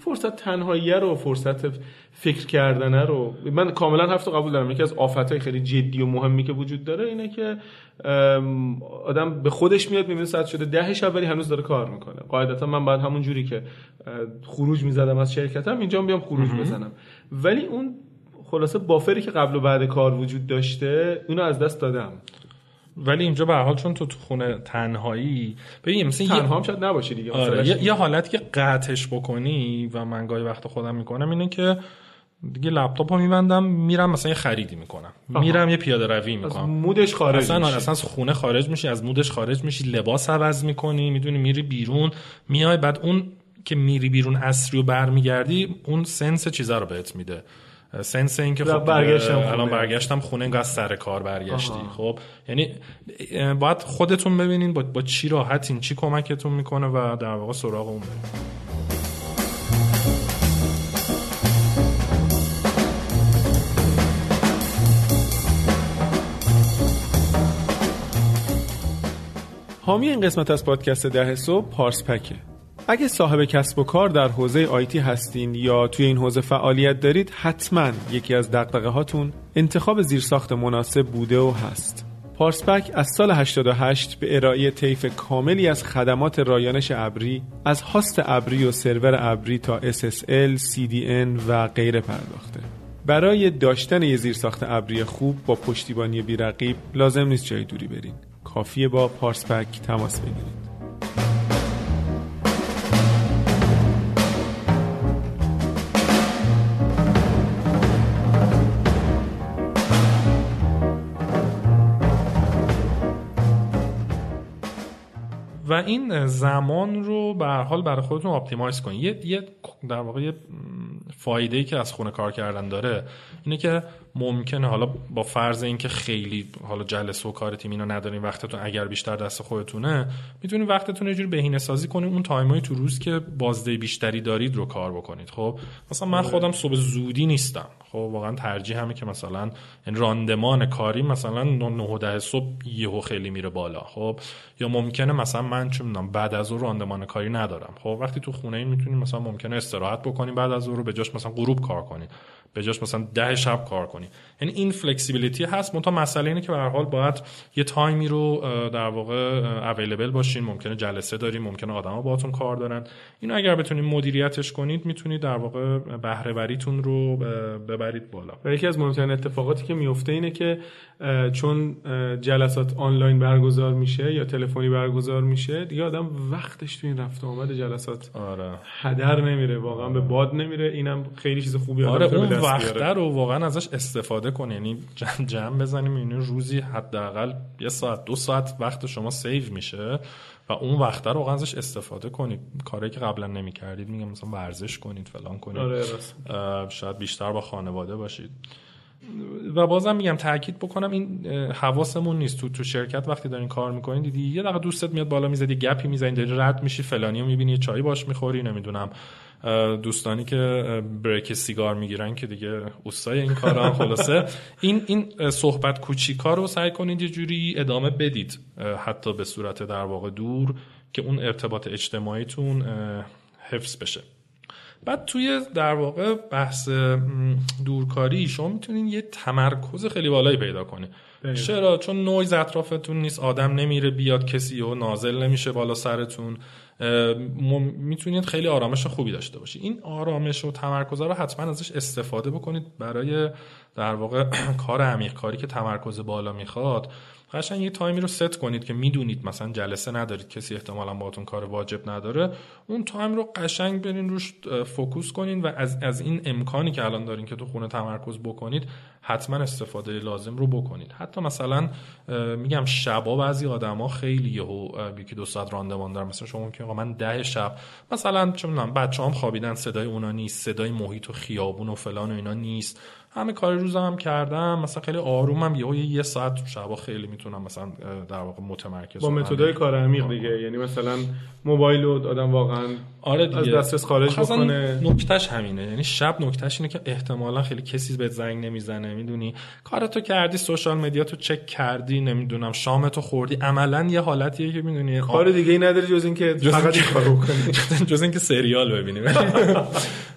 فرصت تنهایی رو فرصت فکر کردنه رو. من کاملا هفته قبول دارم. یکی از آفتهای خیلی جدی و مهمی که وجود داره اینه که آدم به خودش میاد می‌بینه ساعت شده ده شب ولی هنوز داره کار می‌کنه. قاعدتا من بعد همون جوری که خروج می‌زدم از شرکتم اینجا بیام خروج بزنم. ولی اون خلاصه بافری که قبل و بعد کار وجود داشته اونو از دست دادم. ولی اینجا به حال چون تو تو خونه تنهایی ببین مثلا تنها هم شاید نباشی دیگه آره یه, یه حالتی که قطعش بکنی و من گاهی وقت خودم می‌کنم اینه که دیگه لپتاپ رو میبندم میرم مثلا یه خریدی می‌کنم. میرم یه پیاده روی می‌کنم. از مودش خارج اصلا میشی. اصلا خونه خارج میشی از مودش خارج میشی لباس عوض می‌کنی می‌دونی میری بیرون میای بعد اون که میری بیرون اصری و برمیگردی اون سنس چیزا رو بهت میده. سنس این که خب برگشتم الان برگشتم خونه انگار سر کار برگشتی. خب یعنی باید خودتون ببینین با, با چی راحتین چی کمکتون می‌کنه و در واقع سراغ اون برید حامی این قسمت از پادکست ده صبح پارس پکه. اگه صاحب کسب و کار در حوزه آیتی هستین یا توی این حوزه فعالیت دارید حتما یکی از دقدقه هاتون انتخاب زیرساخت مناسب بوده و هست. پارسپک از سال 88 به ارائه طیف کاملی از خدمات رایانش ابری از هاست ابری و سرور ابری تا SSL, CDN و غیره پرداخته. برای داشتن یه زیرساخت ابری خوب با پشتیبانی بیرقیب لازم نیست جای دوری برین. کافیه با پارسپک تماس بگیرید. این زمان رو به حال برای خودتون آپتیمایز کنید. یه, یه در واقع یه فایده ای که از خونه کار کردن داره اینه که ممکنه حالا با فرض اینکه خیلی حالا جلسه و کار تیم اینو ندارین وقتتون اگر بیشتر دست خودتونه می‌تونید وقتتون یه جوری بهینه سازی کنید اون تایمایی تو روز که بازده بیشتری دارید رو کار بکنید. خب مثلا من خودم صبح زودی نیستم. خب واقعا ترجیح همه که مثلا این راندمان کاری مثلا 9 10 صبح یهو خیلی میره بالا. خب یا ممکنه مثلا من چه می‌دونم بعد از اون راندمان کاری ندارم. خب وقتی تو خونه این می‌تونید مثلا ممکنه استراحت بکنید بعد از اون رو به جاش مثلا غروب کار کنید به جاش مثلا ده شب کار کنی. یعنی این فلکسیبیلیتی هست. منتها مسئله اینه که به هر حال باید یه تایمی رو در واقع اویلیبل باشین. ممکنه جلسه داریم ممکنه آدما باهاتون کار دارن. اینو اگر بتونید مدیریتش کنید می‌تونید در واقع بهره وریتون رو ببرید بالا. و یکی از مهمترین اتفاقاتی که میفته اینه که چون جلسات آنلاین برگزار میشه یا تلفنی برگزار میشه دیگه آدم وقتش تو این رفت آمد جلسات آره. هدر نمیره. واقعا به باد نمیره. اینم خیلی چیز خوبی آره اون وقت رو واقعا ازش استفاده کن. یعنی جمع, جمع بزنیم اینو روزی حداقل یه ساعت دو ساعت وقت شما سیو میشه و اون وقت رو واقعا ازش استفاده کنید. کاری که قبلا نمی‌کردید میگم مثلا ورزش کنید فلان کنید. آره شاید بیشتر با خانواده باشید. و بازم میگم تاکید بکنم این حواسمون نیست. تو تو شرکت وقتی دارین کار می‌کنین دیدی یه دقیقه دوستت میاد بالا می‌زدی گپی می‌زنی داری رد میشی فلانی رو می‌بینی چای باش می‌خوری نمی‌دونم. دوستانی که بریک سیگار می‌گیرن که دیگه اوستای این کارا خلاصه. این این صحبت کوچیکا رو سعی کنید یه جوری ادامه بدید حتی به صورت در واقع دور که اون ارتباط اجتماعیتون حفظ بشه. بعد توی در واقع بحث دورکاری شما می‌تونین یه تمرکز خیلی بالایی پیدا کنید چرا؟ چون نویز اطرافتون نیست آدم نمیره بیاد کسی و نازل نمیشه بالا سرتون. می‌تونید خیلی آرامش خوبی داشته باشید این آرامش و تمرکز رو حتما ازش استفاده بکنید برای در واقع [clears throat] کار عمیق کاری که تمرکز بالا می‌خواد. قشنگ یه تایمی رو ست کنید که می‌دونید مثلا جلسه ندارید کسی احتمالا باهاتون کار واجب نداره. اون تایم رو قشنگ برین روش focus کنین و از, از این امکانی که الان دارین که تو خونه تمرکز بکنید حتما استفاده لازم رو بکنید. حتی مثلا میگم شبا بعضی آدما خیلی یهو یکی دو ساعت راندمان دارن. مثلا شما که من ده شب مثلا چه می‌دونم بچه‌هام خوابیدن صدای اونا نیست صدای محیط و خیابون و فلان و اینا نیست. همه کار روزم هم کردم. مثلا خیلی آرومم. یه یه ساعت شبا خیلی می‌تونم مثلا در واقع متمرکز با متدای کار عمیق دیگه. یعنی مثلا موبایل رو آدم واقعا آره دیگه. از دسترس خارج بکنه. نکتهش همینه. یعنی شب نکتهش اینه که احتمالا خیلی کسی بهت زنگ نمی‌زنه می‌دونی؟ کارتو کردی سوشال مدیا تو چک کردی نمی‌دونم شامتو خوردی. عملا یه حالتیه که می‌دونی کار دیگه ای نداری جز اینکه فقط این کارو بکنی. [laughs] جز اینکه سریال ببینی. [laughs]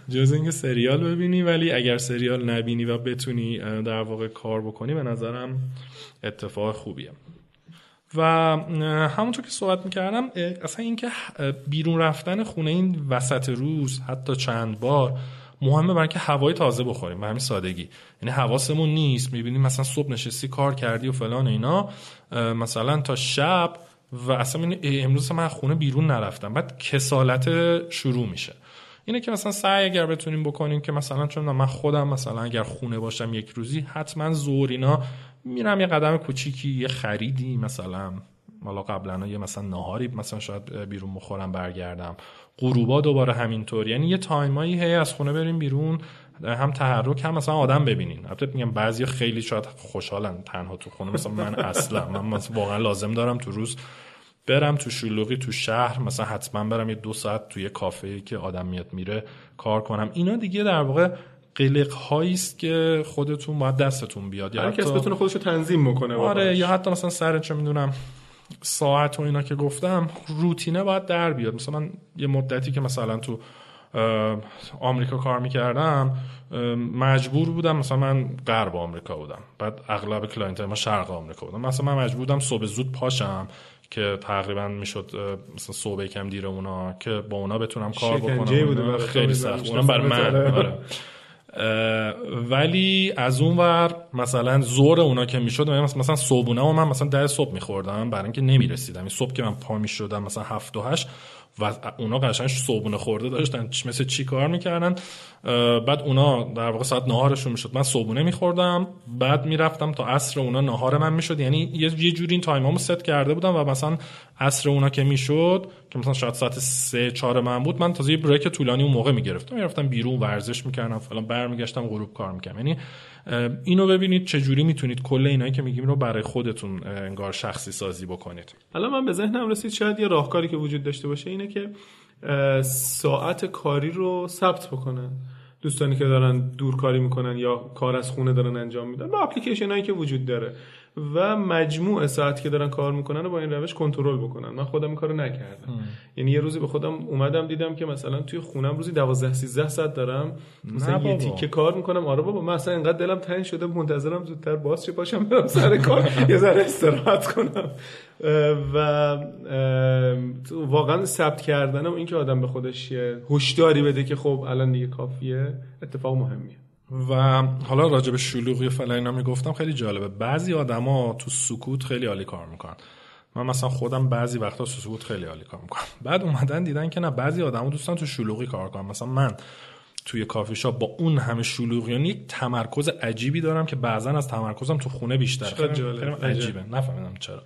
جز اینکه سریال ببینی ولی اگر سریال نبینی و بتونی در واقع کار بکنی به نظرم اتفاق خوبیه. و همونطور که صحبت می‌کردم اصلا اینکه بیرون رفتن خونه این وسط روز حتی چند بار مهمه برای که هوای تازه بخوریم به همین سادگی. یعنی حواسمون نیست می‌بینیم مثلا صبح نشستی کار کردی و فلان اینا مثلا تا شب و اصلا امروز من خونه بیرون نرفتم. بعد کسالت شروع میشه. اینه که مثلا سعی اگر بتونیم بکنیم که مثلا چون من خودم مثلا اگر خونه باشم یک روزی حتما زور اینا میرم یه قدم کوچیکی یه خریدی مثلا. حالا قبلا یه مثلا نهاری مثلا شاید بیرون بخورم برگردم. غروبا دوباره همینطور. یعنی یه تایمایی هی از خونه بریم بیرون هم تحرک هم مثلا آدم ببینین. البته میگم بعضی خیلی شاید خوشحالن تنها تو خونه مثلا من اصلا من واقعا لازم دارم تو روز برم تو شلوغی تو شهر مثلا حتما برم یه دو ساعت توی کافه که آدم میاد میره کار کنم. اینا دیگه در واقع قلق هایی است که خودتون باید دستتون بیاد. یا کس بتونه خودش رو تنظیم بکنه آره یا حتی مثلا سر چه می‌دونم ساعت و اینا که گفتم روتینه باید در بیاد. مثلا یه مدتی که مثلا تو آمریکا کار می‌کردم مجبور بودم مثلا من غرب آمریکا بودم. بعد اغلب client ما شرق آمریکا بودم مثلا من مجبور بودم صبح زود پاشم. که تقریبا می‌شد مثلا صبح کم دیر اونا که با اونا بتونم کار بکنم خیلی سخت. اونم بر من. آره. ولی از اون ور مثلا زور اونا که می‌شد مثلا صبحونه و من مثلا ده صبح میخوردم برای اینکه نمی‌رسیدم. این صبح که من پا می‌شدم مثلا هفت و هشت و اونا قشنگ صبحونه خورده داشتن مثل چی کار می‌کردن؟ بعد اونا در واقع ساعت نهارشون می‌شد. من صبحونه میخوردم بعد می‌رفتم تا عصر اونا نهار من می‌شد. یعنی یه جوری این تایمامو ست کرده بودم و مثلا عصر اونا که می‌شد که مثلا شاید ساعت سه چهار من بود من تازه یه بریک طولانی اون موقع می‌گرفتم. می‌رفتم بیرون ورزش می‌کردم فلان برمیگشتم غروب کار می‌کردم. یعنی اینو ببینید چه جوری می‌تونید کل اینایی که میگیم رو برای خودتون انگار شخصی سازی بکنید. حالا من به ذهنم رسید شاید یه راهکاری که وجود داشته باشه اینه که ساعت کاری رو ثبت بکنن دوستانی که دارن دورکاری می‌کنن یا کار از خونه دارن انجام میدن. با اپلیکیشن هایی که وجود داره. و مجموع ساعتی که دارن کار می‌کنن و با این روش کنترل بکنن. من خودم این کارو نکردم. یعنی یه روزی به خودم اومدم دیدم که مثلا توی خونم روزی 12 13 ساعت دارم. مثلا یه تیکه کار می‌کنم. آره بابا من اصلا اینقدر دلم تنگ شده منتظرم زودتر باز چه باشم برم سر کار. [laughs] یه ذره استراحت کنم. و واقعا ثبت کردن و اینکه آدم به خودش هوشداری بده که خب الان دیگه کافیه اتفاق مهمیه. و حالا راجع به شلوغی و فلان اینا می‌گفتم خیلی جالبه. بعضی آدما تو سکوت خیلی عالی کار می‌کنن. من مثلا خودم بعضی وقتا تو سکوت خیلی عالی کار می‌کنم. بعد اومدن دیدن که نه بعضی آدما دوستان تو شلوغی کار کنن. مثلا من توی کافی شاپ با اون همه شلوغی یعنی یک تمرکز عجیبی دارم که بعضا از تمرکزم تو خونه بیشتره. خیلی عجیبه. نفهمیدم چرا.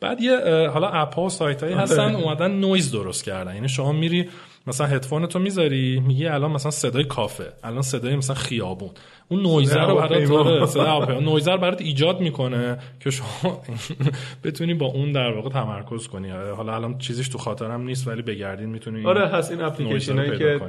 بعد یه حالا app ها و سایت هایی هستن آره. اومدن نویز درست کردن. یعنی شما میری مثلا هدفون تو می‌ذاری میگی الان مثلا صدای کافه الان صدای مثلا خیابون. اون نویزر رو برات آره نویزر برات ایجاد می‌کنه که شما [laughs] بتونی با اون در واقع تمرکز کنی. حالا الان چیزیش تو خاطرم نیست ولی بگردین می‌تونی آره هست این اپلیکیشن هایی که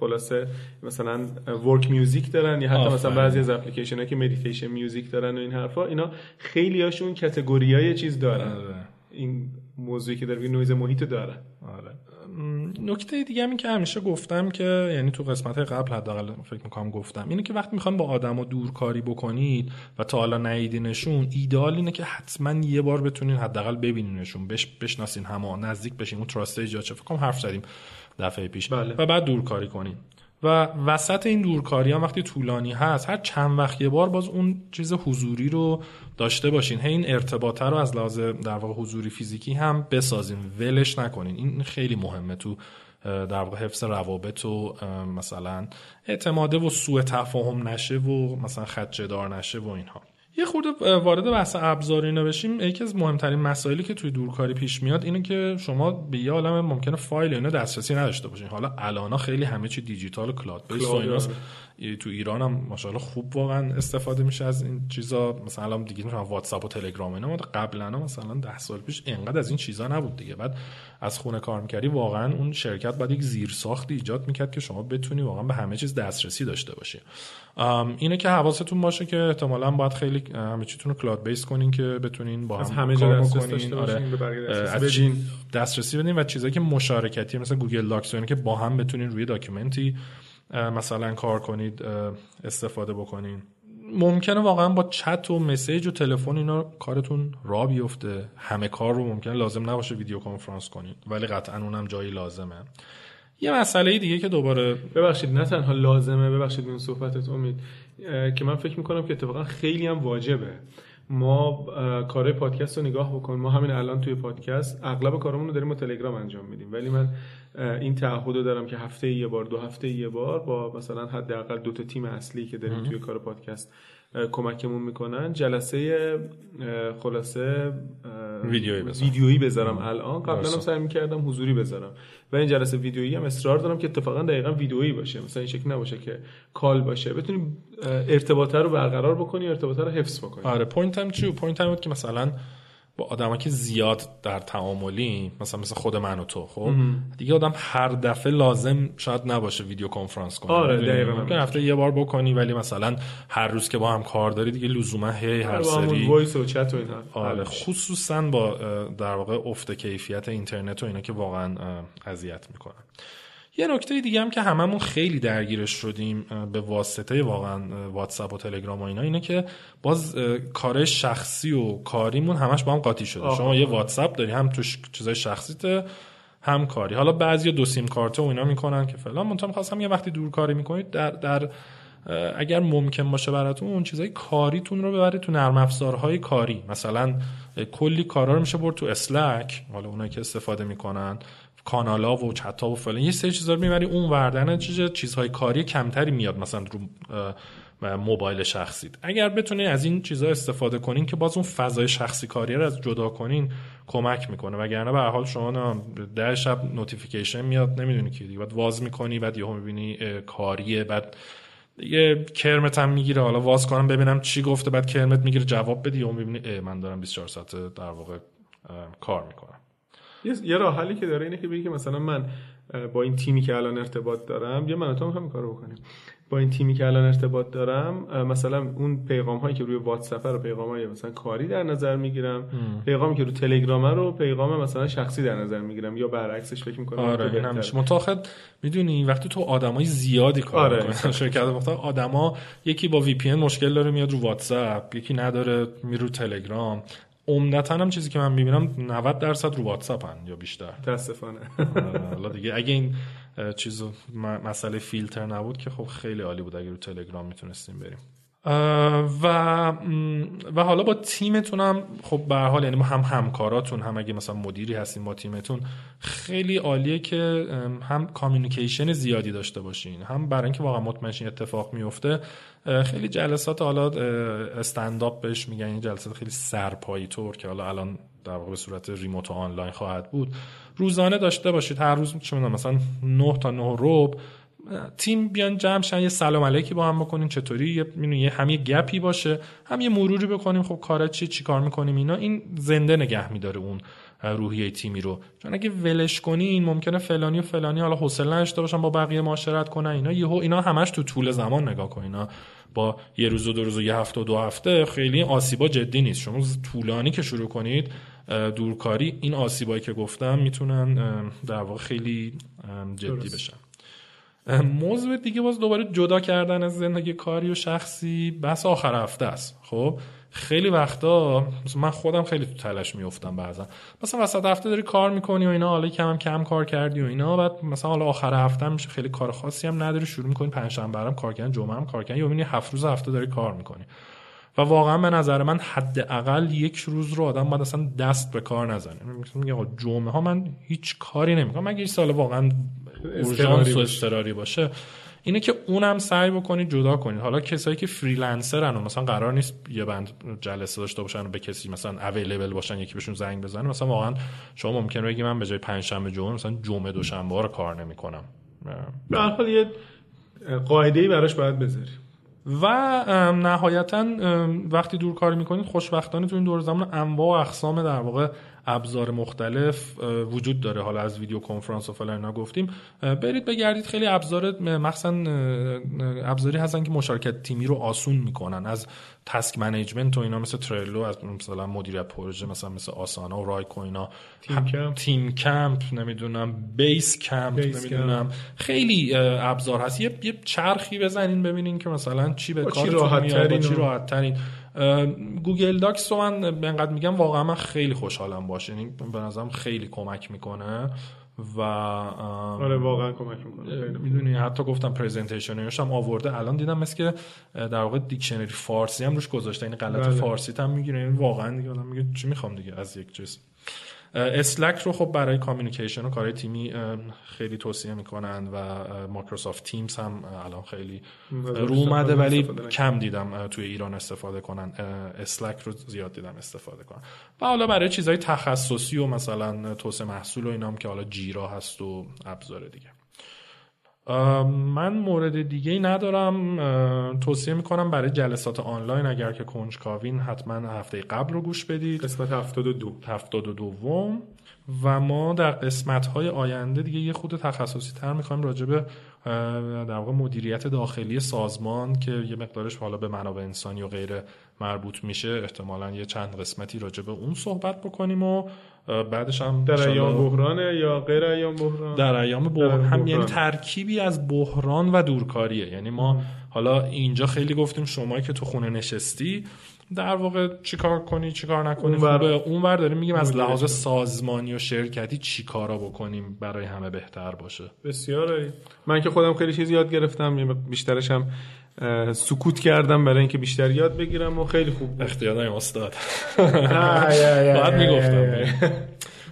خلاصه مثلا work music دارن یا حتی مثلا بعضی از اپلیکیشن هایی که meditation music دارن و این حرفا اینا خیلی هاشون category ای چیز دارن. آره. این موضوعی که در نویز محیط داره. آره. نکته دیگه هم این که همیشه گفتم که یعنی تو قسمت قبل حداقل فکر می‌کنم گفتم اینه که وقتی می‌خوان با آدما دورکاری بکنید و تا حالا ندیدینشون ایدال اینه که حتما یه بار بتونین حداقل ببینینشون بش بشناسین همه نزدیک بشین اون trust ایجاد چه فکر حرف زدیم دفعه پیش بله. و بعد دورکاری کنین و وسط این دورکاری هم وقتی طولانی هست هر چند وقت یه بار باز اون چیز حضوری رو داشته باشین. هی این ارتباطه رو از لحاظ در واقع حضوری فیزیکی هم بسازین. ولش نکنین. این خیلی مهمه تو در واقع حفظ روابط و مثلا اعتماده و سوء تفاهم نشه و مثلا خدجه دار نشه و اینها. یه خورده وارد بحث ابزاری بشیم یکی از مهمترین مسائلی که توی دورکاری پیش میاد اینه که شما به یه عالم ممکنه فایل اینا دسترسی نداشته باشین. حالا الانا خیلی همه چی دیجیتال و کلاد بیس و ایناست. تو ایران هم ماشاءالله خوب واقعا استفاده میشه از این چیزا. مثلا الان دیگه مثلا واتساپ و تلگرام اینا قبلا مثلا ده سال پیش انقدر از این چیزا نبود دیگه. بعد از خونه کار می‌کردی واقعا اون شرکت باید یک زیر ساختی ایجاد می‌کرد که شما بتونی واقعا به همه چیز دسترسی داشته باشی. اینه که حواستون باشه که احتمالا باید خیلی همه چیتون رو cloud base کنین که بتونین با از هم همه کار جا دسترسی داشته آره. باشین، از چین بدین. دسترسی بدین و چیزایی که مشارکتی مثل گوگل داکس که با هم بتونین روی document ی مثلا کار کنید استفاده بکنین. ممکنه واقعا با چت و مسیج و تلفن اینا کارتون را بیفته. همه کار رو ممکنه لازم نباشه ویدیو کنفرانس کنید ولی قطعا اونم جایی لازمه. یه مسئله دیگه که دوباره ببخشید نه تنها لازمه ببخشید این صحبتت امید. که من فکر می‌کنم که اتفاقا خیلی هم واجبه. ما کارهای پادکست رو نگاه بکن. ما همین الان توی پادکست اغلب کارمون رو داریم با تلگرام انجام میدیم. ولی من این تعهد رو دارم که هفته یه بار دو هفته یه بار با مثلا حداقل دو تا تیم اصلی که داریم توی کار پادکست کمکمون می‌کنن. جلسه خلاصه ویدیویی بذارم. ویدیویی بذارم الان. قبلا هم. سعی می‌کردم حضوری بذارم. و این جلسه ویدیویی هم اصرار دارم که اتفاقا دقیقا ویدیویی باشه. مثلا این شکل نباشه که call باشه. بتونیم اه، ارتباطه رو برقرار بکنی ارتباطه رو حفظ بکنی آره point هم چیه point هم که مثلا با آدما که زیاد در تعاملی مثلا مثل خود من و تو خب؟ دیگه آدم هر دفعه لازم شاید نباشه ویدیو کنفرانس کنه. آره،؟ دقیقاً. ممکن هفته یه بار بکنی ولی مثلا هر روز که با هم کار داری دیگه لزوما هی هر همون سری. voice و چت و اینا. آره خصوصا با در واقع افت کیفیت اینترنت و اینا که واقعا اذیت می‌کنن. یه نکته دیگه هم که هممون خیلی درگیرش شدیم به واسطه واقعا واتساپ و تلگرام و اینا اینه که باز کار شخصی و کاریمون همش با هم قاطی شده. آها. شما یه واتساپ داری هم توش چیزای شخصیته هم کاری. حالا بعضی دو سیم کارت و اینا می‌کنن که فلان. منتها می‌خواستم یه وقتی دور کاری می‌کنید در در اگر ممکن باشه براتون اون چیزای کاریتون رو ببرید تو نرم افزارهای کاری. مثلا کلی کارا رو میشه برد تو اسلک حالا اونایی که استفاده می‌کنن. کانالا و چتا و فلان. یه سری چیزا رو می‌بری اون وردن چیز چیزهای کاری کمتری میاد مثلا رو و موبایل شخصیت. اگر بتونید از این چیزها استفاده کنین که باز اون فضای شخصی کاری رو از جدا کنین کمک می‌کنه. وگرنه به حال شما ده شب نوتیفیکیشن میاد نمی‌دونی کی دیگه. بعد واز می‌کنی بعد یهو می‌بینی کاریه بعد یه کرمت هم می‌گیره. حالا واز کنم ببینم چی گفته بعد کرمت می‌گیره جواب بدی اون می‌بینی من دارم 24 ساعت در واقع کار می‌کنم. یه راه حلی که داره اینه که بگی که مثلا من با این تیمی که الان ارتباط دارم یا من تو هم کارو بکنیم. با این تیمی که الان ارتباط دارم مثلا اون پیغام هایی که روی واتساپ رو پیغام های مثلا کاری در نظر می‌گیرم پیغامی که رو تلگرام رو پیغام مثلا شخصی در نظر می‌گیرم یا برعکسش فکر می‌کنم آره این هم میشه متاخد می‌دونی وقتی تو آدمای زیادی کار آره. می‌کنن شرکت مختلف آدما یکی با وی پی مشکل داره میاد رو واتساپ یکی نداره میره رو تلگرام. عمدتا هم چیزی که من می‌بینم 90 درصد رو واتساپ هن یا بیشتر. متاسفانه. آره، حالا دیگه اگه این چیزو مسئله فیلتر نبود که خب خیلی عالی بود. اگه رو تلگرام می‌تونستیم بریم. و و حالا با تیمتون هم خب به حال یعنی هم همکاراتون هم اگه مثلا مدیری هستین با تیمتون خیلی عالیه که هم کامیونیکیشن زیادی داشته باشین هم برای اینکه واقعا مطمئن اتفاق میفته خیلی جلسات حالا استنداپ بهش میگن این جلسات خیلی سرپایی طور که حالا الان در واقع به صورت ریموت و آنلاین خواهد بود. روزانه داشته باشید هر روز چه مثلا 9 تا 9 ربع تیم بیان جمع شن یه سلام علیکی با هم بکنیم چطوری؟ یه یه هم یه گپی باشه هم یه مروری بکنیم. خب کارا چی؟ چی کار می‌کنیم؟ اینا این زنده نگه میداره اون روحیه تیمی رو. چون اگه ولش کنین ممکنه فلانی و فلانی حالا حوصله نداشته باشن با بقیه معاشرت کنن. اینا یهو اینا همش تو طول زمان نگاه کن. اینا با یه روز و دو روز و یه هفته و دو هفته خیلی آسیبا جدی نیست. شما طولانی که شروع کنید دورکاری این آسیبایی که گفتم می‌تونن در واقع خیلی جدی بشن. موضوع دیگه باز دوباره جدا کردن از زندگی کاری و شخصی بس آخر هفته است. خب؟ خیلی وقتا من خودم خیلی تو تلاش میفتم بعضا. مثلا وسط هفته داری کار می‌کنی و اینا حالا کم کم کار کردی و اینا بعد مثلا حالا آخر هفته میشه خیلی کار خاصی هم نداری شروع می‌کنی پنجشنبه هم کار کردن جمعه هم کار کردن یا هفت روز هفته داری کار می‌کنی. و واقعا به نظر من حداقل یک روز رو آدم باید اصلا دست به کار نزنه. میگه جمعه ها من هیچ کاری نمی‌کنم. مگه این سال واقعا اورژانس و اضطراری باشه؟ اینه که اونم سعی بکنید جدا کنید حالا کسایی که freelancer ن و مثلا قرار نیست یه بند جلسه داشته باشن و به کسی مثلا available باشن یکی بهشون زنگ بزنه. مثلا واقعا شما ممکن بگی من به جای پنج شنبه جمعه مثلا جمعه دوشنبه رو کار نمی‌کنم. به هر حال یه قاعده ای براش باید بذاری و نهایتا وقتی دور کار می‌کنید خوشبختانه تو این دور زمان انواع و اقسام در واقع ابزار مختلف وجود داره. حالا از ویدیو کنفرانس و فلان اینا گفتیم. برید بگردید. خیلی ابزار مخصوصا ابزاری هستن که مشارکت تیمی رو آسون می‌کنن. از task management و اینا مثل Trello از مثلا مدیریت پروژه مثلا مثل Asana و Wrike و اینا. Teamcamp. Teamcamp نمی‌دونم Basecamp نمی‌دونم. خیلی ابزار هست. یه, یه چرخی بزنین ببینین که مثلا چی به کارتون میاد چی راحت ترین Google Docs رو من انقدر میگم واقعا من خیلی خوشحالم باهاش یعنی به نظرم خیلی کمک می‌کنه و آره واقعا کمک می‌کنه. می‌دونی حتی گفتم presentation ش هم آورده. الان دیدم مثل که در واقع دیکشنری فارسی هم روش گذاشته. این غلط بله. فارسی هم می‌گیره. یعنی واقعا دیگه آدم میگه چی می‌خوام دیگه از یک چیز Slack رو خب برای communication و کارهای تیمی خیلی توصیه می‌کنن و Microsoft Teams هم الان خیلی رو اومده ولی کم دیدم توی ایران استفاده کنن. Slack رو زیاد دیدم استفاده کنن. و حالا برای چیزهای تخصصی و مثلا توسعه محصول و اینام که حالا Jira هست و ابزار دیگه. من مورد دیگه ای ندارم توصیه می‌کنم برای جلسات آنلاین اگر که کنجکاوین حتما هفته قبل رو گوش بدید. قسمت 72 72 دوم. و ما در قسمت های آینده دیگه یه خود تخصصی تر می‌خوایم راجع به در واقع مدیریت داخلی سازمان که یه مقدارش حالا به منابع انسانی و غیره مربوط میشه. احتمالا یه چند قسمتی راجع به اون صحبت بکنیم و بعدش هم در ایام بحرانه یا غیر ایام بحران؟ در ایام بحران. هم یعنی ترکیبی از بحران و دورکاریه. یعنی ما حالا اینجا خیلی گفتیم شما که تو خونه نشستی در واقع چیکار کنی چیکار نکنی؟ اون خوبه. اون ور داریم میگیم از لحاظ سازمانی و شرکتی چیکارا بکنیم برای همه بهتر باشه؟ بسیار من که خودم خیلی چیز یاد گرفتم بیشترش هم سکوت کردم برای اینکه بیشتر یاد بگیرم و خیلی خوب اختیار استاد. بعد می‌گفتم.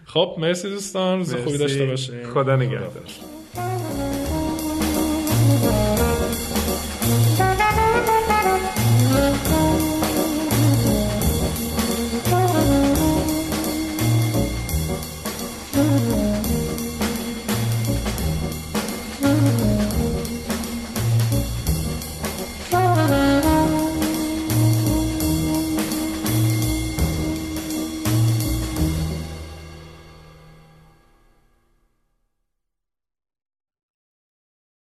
خب مرسی دوستان. روز خوبی داشته باشین. خدا نگهدار.